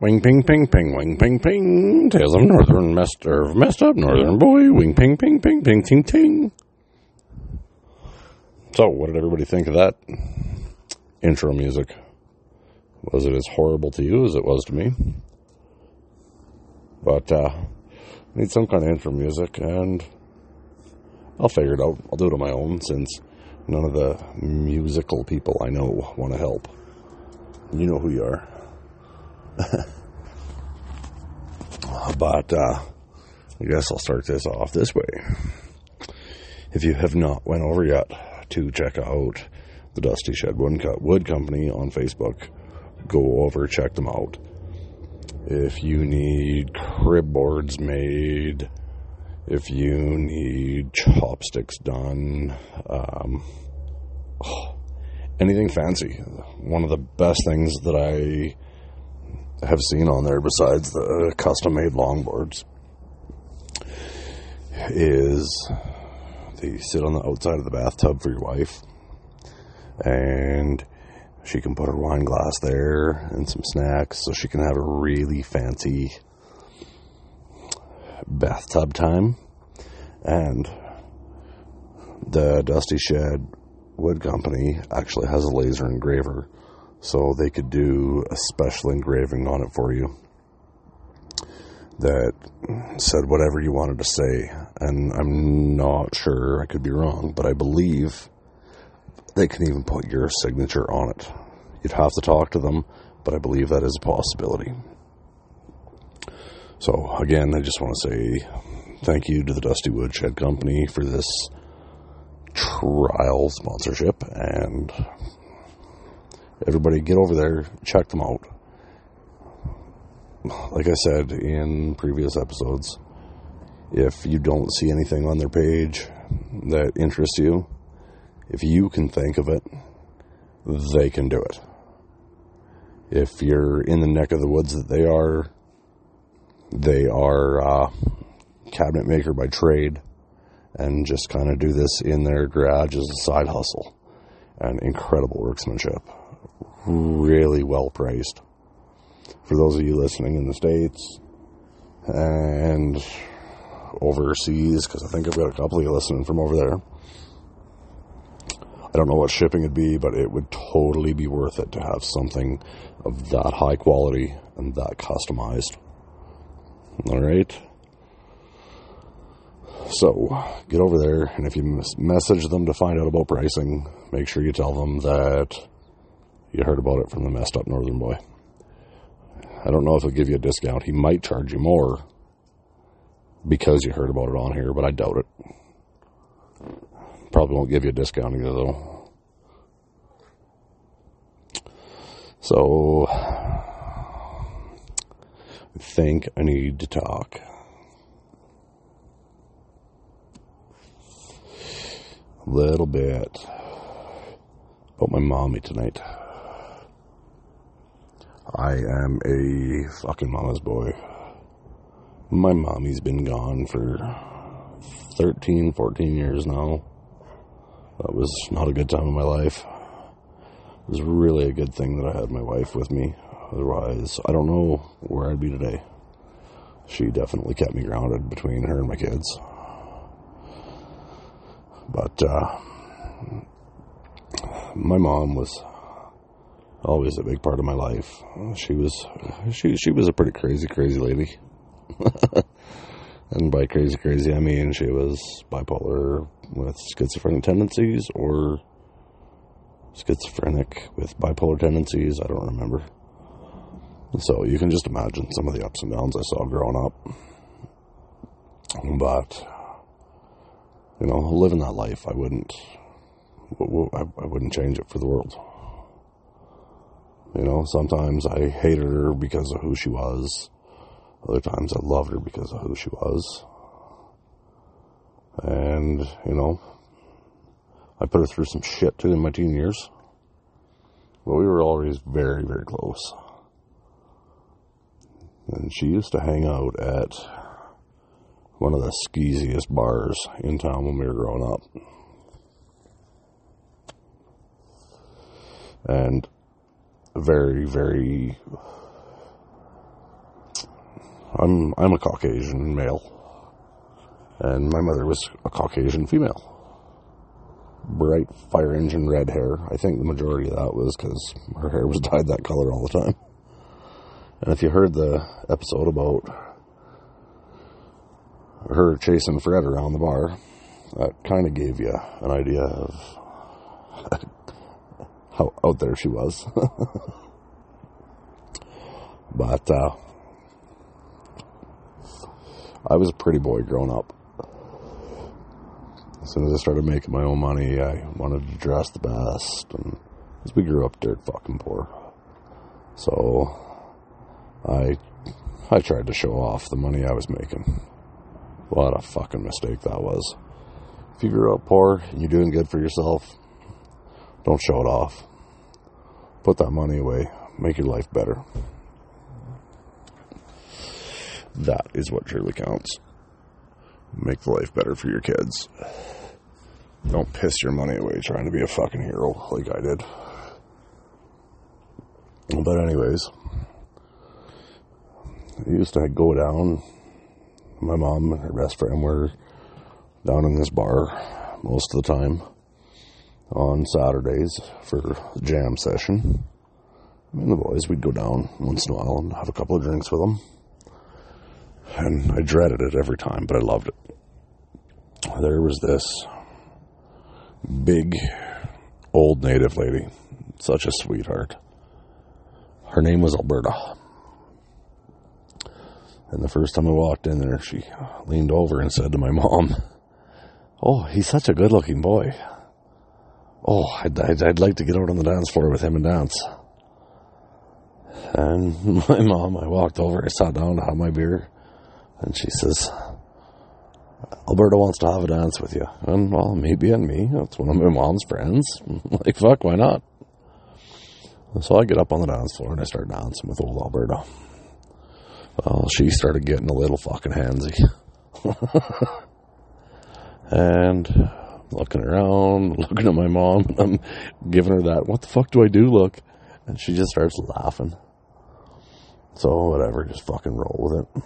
Wing ping ping ping wing ping ping. Tales of Northern messed or messed up Northern boy. Wing ping ping ping ping ting ting. So, what did everybody think of that intro music? Was it as horrible to you as it was to me? But uh, need some kind of intro music, and I'll figure it out. I'll do it on my own since none of the musical people I know want to help. You know who you are. but uh, I guess I'll start this off this way. If you have not went over yet to check out the Dusty Shed Wood Company on Facebook, go over check them out. If you need crib boards made, if you need chopsticks done, um, anything fancy. One of the best things that I have seen on there, besides the custom made longboards, is they sit on the outside of the bathtub for your wife, and she can put her wine glass there and some snacks so she can have a really fancy bathtub time. And the Dusty Shed Wood Company actually has a laser engraver so they could do a special engraving on it for you that said whatever you wanted to say. And I'm not sure, I could be wrong, but I believe they can even put your signature on it. You'd have to talk to them, but I believe that is a possibility. So, again, I just want to say thank you to the Dusty Woodshed Company for this trial sponsorship and everybody get over there, check them out. Like I said in previous episodes, if you don't see anything on their page that interests you, if you can think of it, they can do it. If you're in the neck of the woods that they are, they are a cabinet maker by trade and just kind of do this in their garage as a side hustle. And incredible workmanship really well priced. For those of you listening in the States and overseas, because I think I've got a couple of you listening from over there. I don't know what shipping would be, but it would totally be worth it to have something of that high quality and that customized. All right. So get over there, and if you message them to find out about pricing, make sure you tell them that you heard about it from the messed up northern boy. I don't know if he'll give you a discount. He might charge you more because you heard about it on here, but I doubt it. Probably won't give you a discount either, though. So, I think I need to talk. A little bit about my mommy tonight. I am a fucking mama's boy. My mommy's been gone for 13, 14 years now. That was not a good time in my life. It was really a good thing that I had my wife with me. Otherwise, I don't know where I'd be today. She definitely kept me grounded between her and my kids. But, uh, my mom was always a big part of my life. She was she she was a pretty crazy crazy lady. and by crazy crazy I mean she was bipolar with schizophrenic tendencies or schizophrenic with bipolar tendencies, I don't remember. So you can just imagine some of the ups and downs I saw growing up. But you know, living that life, I wouldn't I wouldn't change it for the world. You know, sometimes I hated her because of who she was. Other times I loved her because of who she was. And, you know, I put her through some shit too in my teen years. But we were always very, very close. And she used to hang out at one of the skeeziest bars in town when we were growing up. And very, very I'm I'm a Caucasian male, and my mother was a Caucasian female. Bright fire engine red hair. I think the majority of that was because her hair was dyed that color all the time. And if you heard the episode about her chasing Fred around the bar, that kind of gave you an idea of how out there she was. but uh, I was a pretty boy growing up. As soon as I started making my own money, I wanted to dress the best, and as we grew up dirt fucking poor, so I I tried to show off the money I was making. What a fucking mistake that was. If you grew up poor and you're doing good for yourself, don't show it off. Put that money away. Make your life better. That is what truly counts. Make the life better for your kids. Don't piss your money away trying to be a fucking hero like I did. But, anyways, I used to go down. My mom and her best friend were down in this bar most of the time on Saturdays for the jam session. I mean, the boys, we'd go down once in a while and have a couple of drinks with them. And I dreaded it every time, but I loved it. There was this big old native lady, such a sweetheart. Her name was Alberta. And the first time I walked in there, she leaned over and said to my mom, Oh, he's such a good looking boy. Oh, I'd, I'd, I'd, like to get out on the dance floor with him and dance. And my mom, I walked over, I sat down have my beer, and she says, Alberta wants to have a dance with you. And, well, maybe and me. That's one of my mom's friends. like, fuck, why not? So I get up on the dance floor and I start dancing with old Alberta. Well, she started getting a little fucking handsy. and looking around, looking at my mom, I'm giving her that, what the fuck do I do look? And she just starts laughing. So, whatever, just fucking roll with it.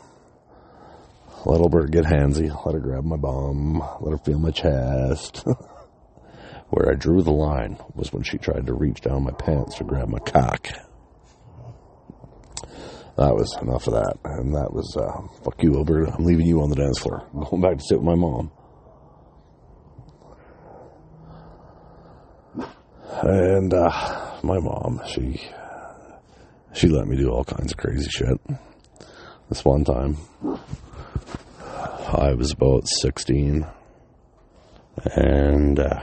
Let Alberta get handsy, let her grab my bum, let her feel my chest. Where I drew the line was when she tried to reach down my pants to grab my cock. That was enough of that. And that was, uh, fuck you, Alberta. I'm leaving you on the dance floor. I'm going back to sit with my mom. And uh, my mom, she she let me do all kinds of crazy shit. This one time, I was about 16, and uh,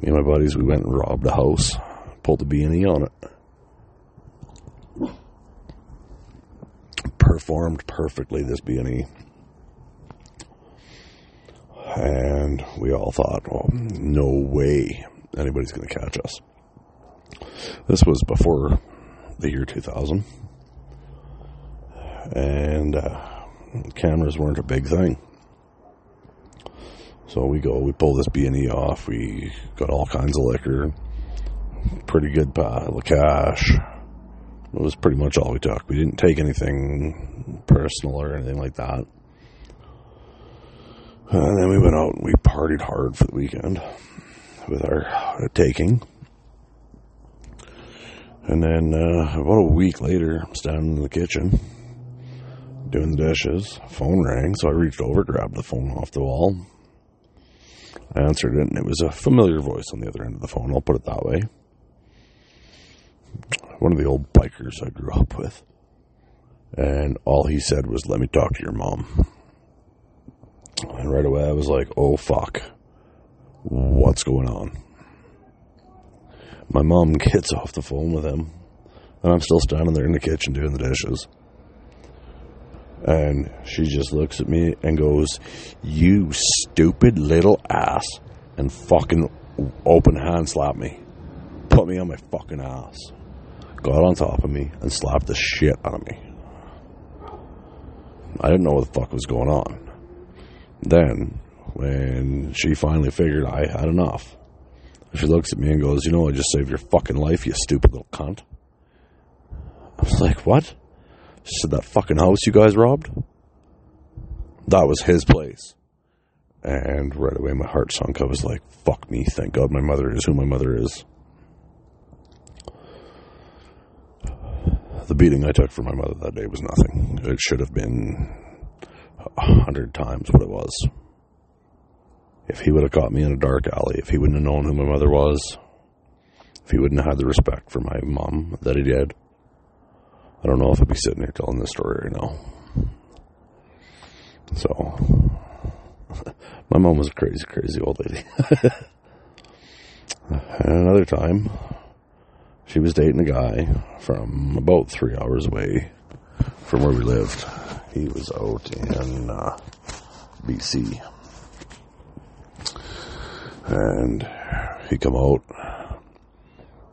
me and my buddies, we went and robbed a house, pulled a B&E on it. Performed perfectly, this B&E. And we all thought, well, no way anybody's going to catch us. This was before the year 2000, and uh, cameras weren't a big thing. So we go, we pull this B and E off. We got all kinds of liquor, pretty good pile of cash. It was pretty much all we took. We didn't take anything personal or anything like that. And then we went out and we partied hard for the weekend with our taking. And then uh, about a week later, I'm standing in the kitchen doing the dishes. Phone rang, so I reached over, grabbed the phone off the wall, I answered it, and it was a familiar voice on the other end of the phone. I'll put it that way. One of the old bikers I grew up with. And all he said was, Let me talk to your mom. And right away I was like, Oh fuck what's going on? My mom gets off the phone with him, and I'm still standing there in the kitchen doing the dishes. And she just looks at me and goes, You stupid little ass, and fucking open hand slap me. Put me on my fucking ass. Got on top of me and slapped the shit out of me. I didn't know what the fuck was going on. Then when she finally figured I had enough. She looks at me and goes, You know, I just saved your fucking life, you stupid little cunt. I was like, What? She said, That fucking house you guys robbed? That was his place. And right away, my heart sunk. I was like, fuck me. Thank God my mother is who my mother is. The beating I took for my mother that day was nothing. It should have been a hundred times what it was. If he would have caught me in a dark alley, if he wouldn't have known who my mother was, if he wouldn't have had the respect for my mom that he did, I don't know if I'd be sitting here telling this story right now. So, my mom was a crazy, crazy old lady. and another time, she was dating a guy from about three hours away from where we lived. He was out in uh, BC. And he come out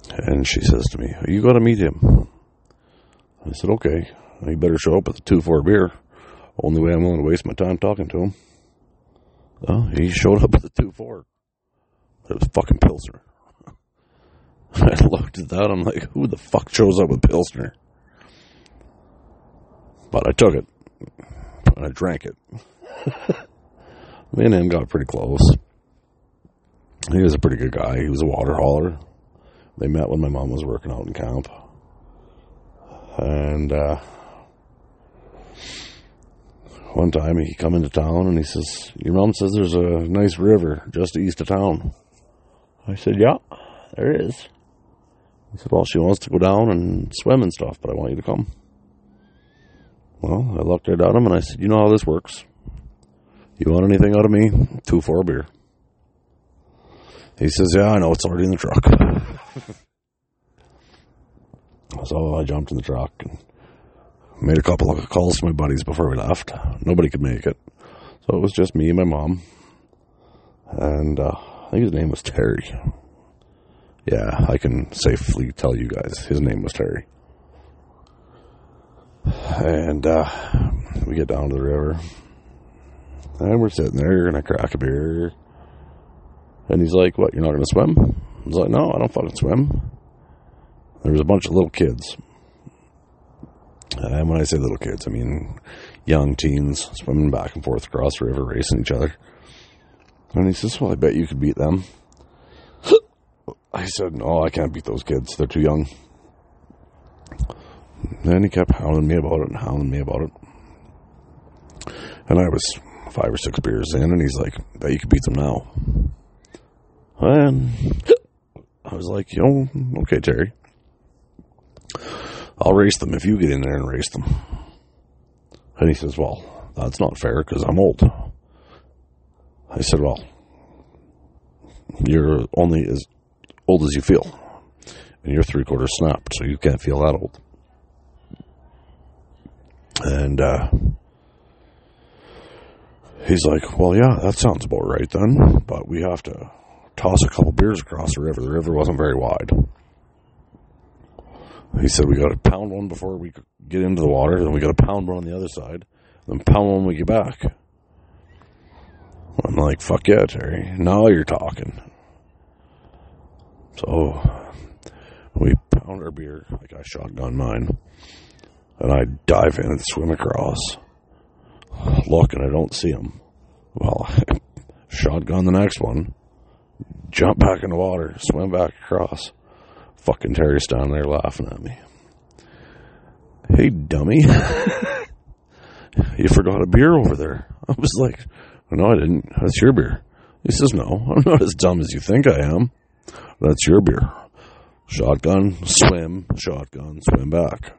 and she says to me, you got to meet him. I said, okay. You better show up with a 2-4 beer. Only way I'm willing to waste my time talking to him. Well, he showed up with a 2-4. It was fucking Pilsner. I looked at that, I'm like, who the fuck shows up with Pilsner? But I took it. And I drank it. Me and him got pretty close. He was a pretty good guy. He was a water hauler. They met when my mom was working out in camp. And uh, one time he come into town and he says, Your mom says there's a nice river just east of town. I said, Yeah, there is. He said, Well, she wants to go down and swim and stuff, but I want you to come. Well, I looked right at him and I said, You know how this works. You want anything out of me? Two for a beer. He says, Yeah, I know, it's already in the truck. so I jumped in the truck and made a couple of calls to my buddies before we left. Nobody could make it. So it was just me and my mom. And uh, I think his name was Terry. Yeah, I can safely tell you guys his name was Terry. And uh, we get down to the river. And we're sitting there and I crack a beer. And he's like, What, you're not going to swim? I was like, No, I don't fucking swim. There was a bunch of little kids. And when I say little kids, I mean young teens swimming back and forth across the river, racing each other. And he says, Well, I bet you could beat them. I said, No, I can't beat those kids. They're too young. Then he kept hounding me about it and hounding me about it. And I was five or six beers in, and he's like, Bet you could beat them now. And I was like, You know, okay, Terry. I'll race them if you get in there and race them. And he says, Well, that's not fair because I'm old. I said, Well, you're only as old as you feel. And you're three quarters snapped, so you can't feel that old. And uh, he's like, Well, yeah, that sounds about right then. But we have to toss a couple beers across the river. The river wasn't very wide. He said, We got to pound one before we get into the water, then we got to pound one on the other side, then pound one when we get back. I'm like, Fuck yeah, Terry. Now you're talking. So we pound our beer, like I shotgun mine, and I dive in and swim across. Look, and I don't see him. Well, shotgun the next one, jump back in the water, swim back across. Fucking Terry's down there laughing at me. Hey, dummy. you forgot a beer over there. I was like, no, I didn't. That's your beer. He says, no, I'm not as dumb as you think I am. That's your beer. Shotgun, swim, shotgun, swim back.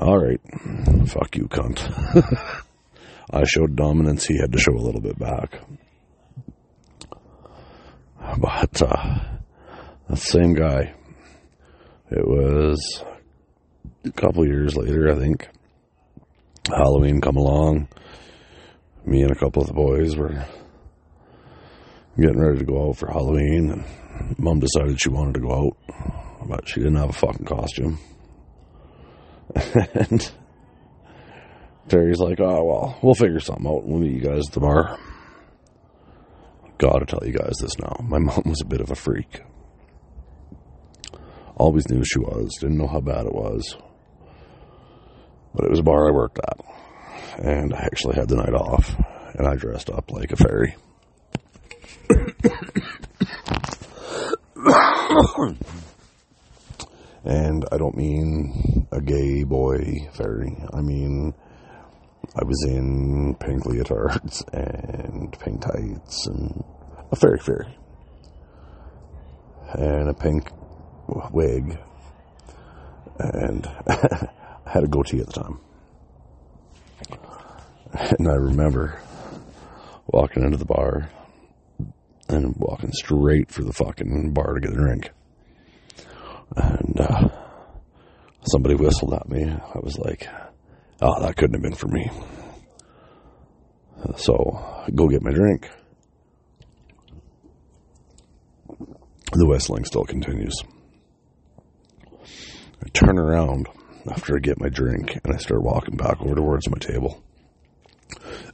All right. Fuck you, cunt. I showed dominance. He had to show a little bit back. But, uh, that same guy. It was a couple years later, I think. Halloween come along. Me and a couple of the boys were getting ready to go out for Halloween, and Mom decided she wanted to go out, but she didn't have a fucking costume. and Terry's like, "Oh well, we'll figure something out. We'll meet you guys at the bar." Gotta tell you guys this now. My mom was a bit of a freak. Always knew she was. Didn't know how bad it was. But it was a bar I worked at. And I actually had the night off. And I dressed up like a fairy. and I don't mean a gay boy fairy. I mean, I was in pink leotards and pink tights and a fairy fairy. And a pink wig. And I had a goatee at the time. And I remember walking into the bar and walking straight for the fucking bar to get a drink. And uh, somebody whistled at me. I was like, oh, that couldn't have been for me. So go get my drink. The whistling still continues. I turn around after I get my drink and I start walking back over towards my table.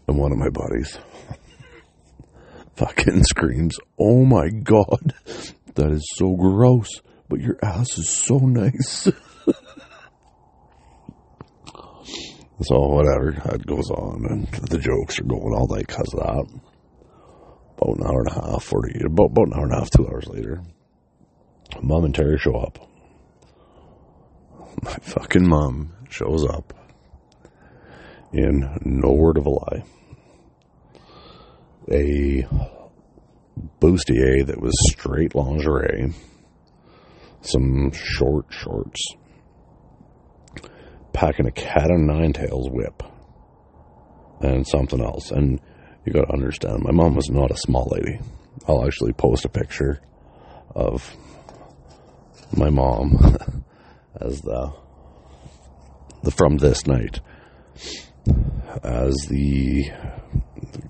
And one of my buddies fucking screams, Oh my god, that is so gross, but your ass is so nice. so, whatever, it goes on, and the jokes are going all night because of that. About an hour and a half, 40, about, about an hour and a half, two hours later, mom and Terry show up. My fucking mom shows up in no word of a lie a bustier that was straight lingerie, some short shorts, packing a cat o' nine tails whip, and something else. And you got to understand, my mom was not a small lady. I'll actually post a picture of my mom as the the from this night as the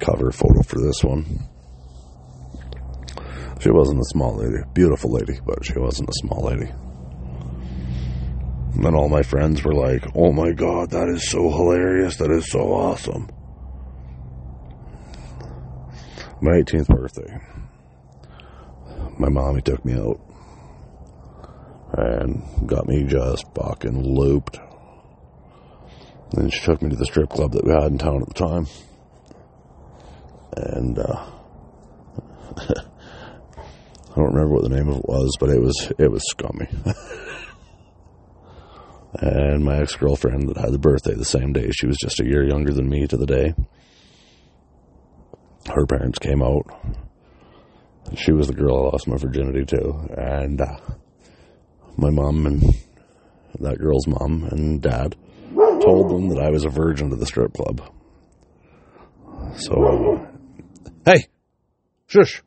cover photo for this one. She wasn't a small lady. Beautiful lady, but she wasn't a small lady. And all my friends were like, oh my god, that is so hilarious. That is so awesome. My 18th birthday. My mommy took me out and got me just fucking looped. Then she took me to the strip club that we had in town at the time and uh, I don't remember what the name of it was, but it was it was scummy. and my ex girlfriend that had the birthday the same day, she was just a year younger than me to the day. Her parents came out. She was the girl I lost my virginity to, and uh, my mom and that girl's mom and dad told them that I was a virgin to the strip club. So Hey, shush.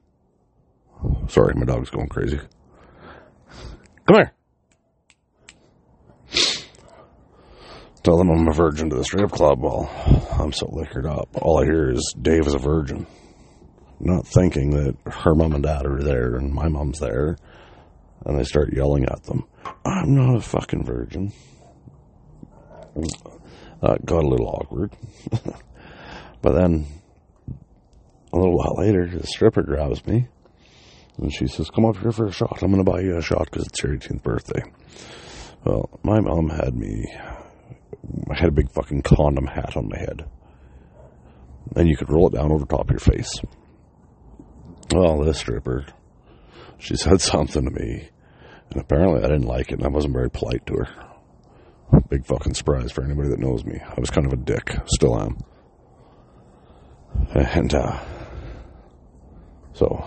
Sorry, my dog's going crazy. Come here. Tell them I'm a virgin to the strip club. Well, I'm so liquored up. All I hear is Dave is a virgin. Not thinking that her mom and dad are there and my mom's there. And they start yelling at them. I'm not a fucking virgin. Got a little awkward. but then a little while later, the stripper grabs me and she says, Come up here for a shot. I'm going to buy you a shot because it's your 18th birthday. Well, my mom had me, I had a big fucking condom hat on my head. And you could roll it down over top of your face. Well, this stripper, she said something to me. And apparently I didn't like it and I wasn't very polite to her. Big fucking surprise for anybody that knows me. I was kind of a dick. Still am. And, uh, so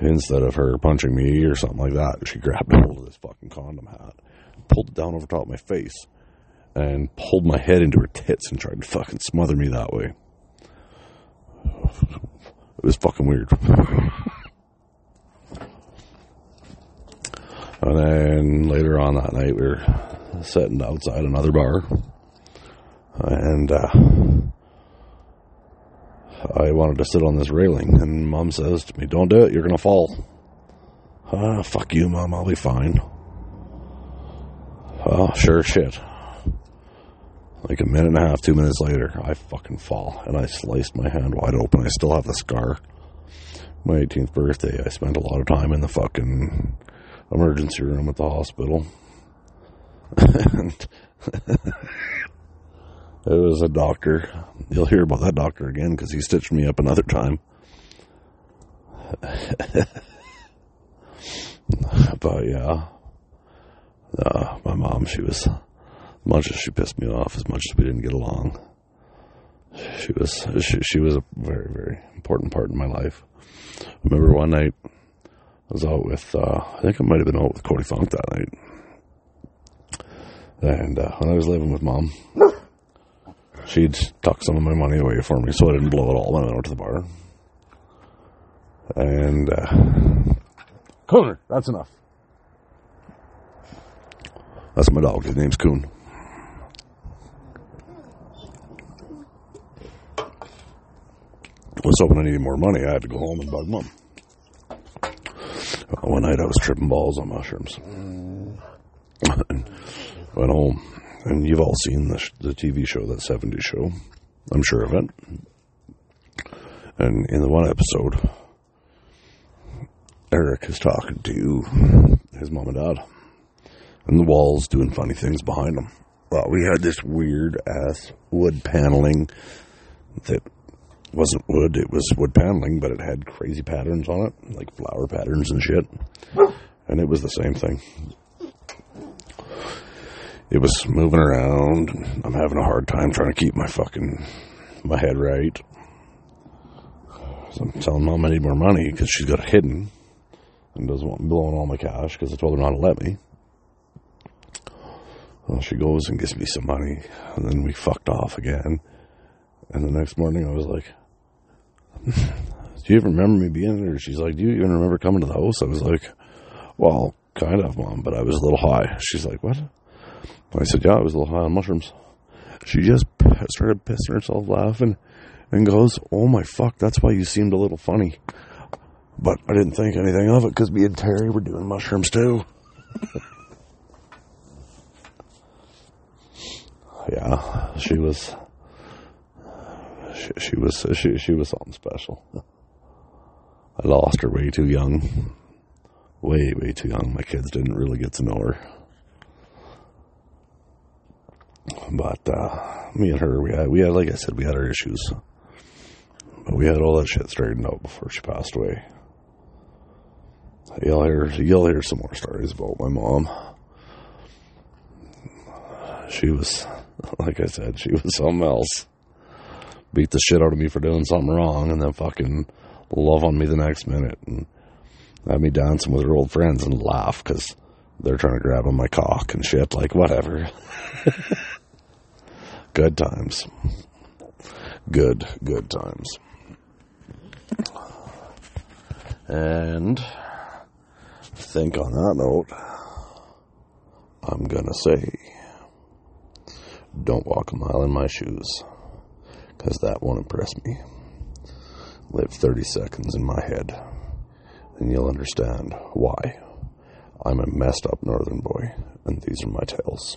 instead of her punching me or something like that, she grabbed hold of this fucking condom hat, pulled it down over top of my face, and pulled my head into her tits and tried to fucking smother me that way. It was fucking weird. and then later on that night, we were sitting outside another bar, and uh, I wanted to sit on this railing, and mom says to me, Don't do it, you're to fall. Ah, fuck you, mom, I'll be fine. Oh, sure shit. Like a minute and a half, two minutes later, I fucking fall, and I sliced my hand wide open. I still have the scar. My 18th birthday, I spent a lot of time in the fucking emergency room at the hospital. and It was a doctor. You'll hear about that doctor again because he stitched me up another time. but yeah, uh, my mom, she was, as much as she pissed me off, as much as we didn't get along, she was, she, she was a very, very important part in my life. I remember one night I was out with, uh, I think I might have been out with Cody Funk that night. And uh, when I was living with mom, she'd tuck some of my money away for me so I didn't blow it all when I went out to the bar. And, uh, Cooner, that's enough. That's my dog. His name's Coon. Was hoping I needed more money. I had to go home and bug mom. Uh, one night I was tripping balls on mushrooms. and went home. And you've all seen the, the TV show, that 70s show. I'm sure of it. And in the one episode, Eric is talking to his mom and dad. And the walls doing funny things behind them. Well, we had this weird ass wood paneling that wasn't wood, it was wood paneling, but it had crazy patterns on it, like flower patterns and shit. And it was the same thing. It was moving around. I'm having a hard time trying to keep my fucking my head right. So I'm telling mom I need more money because she's got it hidden and doesn't want me blowing all my cash because I told her not to let me. Well, she goes and gives me some money, and then we fucked off again. And the next morning, I was like, "Do you even remember me being there?" She's like, "Do you even remember coming to the house?" I was like, "Well, kind of, mom, but I was a little high." She's like, "What?" I said, "Yeah, I was a little high on mushrooms." She just started pissing herself laughing, and goes, "Oh my fuck, that's why you seemed a little funny." But I didn't think anything of it because me and Terry were doing mushrooms too. yeah, she was. She, she was she she was something special. I lost her way too young, way way too young. My kids didn't really get to know her, but uh, me and her, we had we had like I said, we had our issues, but we had all that shit straightened out before she passed away. You'll hear you'll hear some more stories about my mom. She was, like I said, she was something else. Beat the shit out of me for doing something wrong, and then fucking love on me the next minute, and have me dancing with her old friends and laugh because they're trying to grab on my cock and shit. Like whatever. good times. Good, good times. And I think on that note, I'm gonna say, don't walk a mile in my shoes, because that won't impress me. Live 30 seconds in my head, and you'll understand why I'm a messed up northern boy, and these are my tales.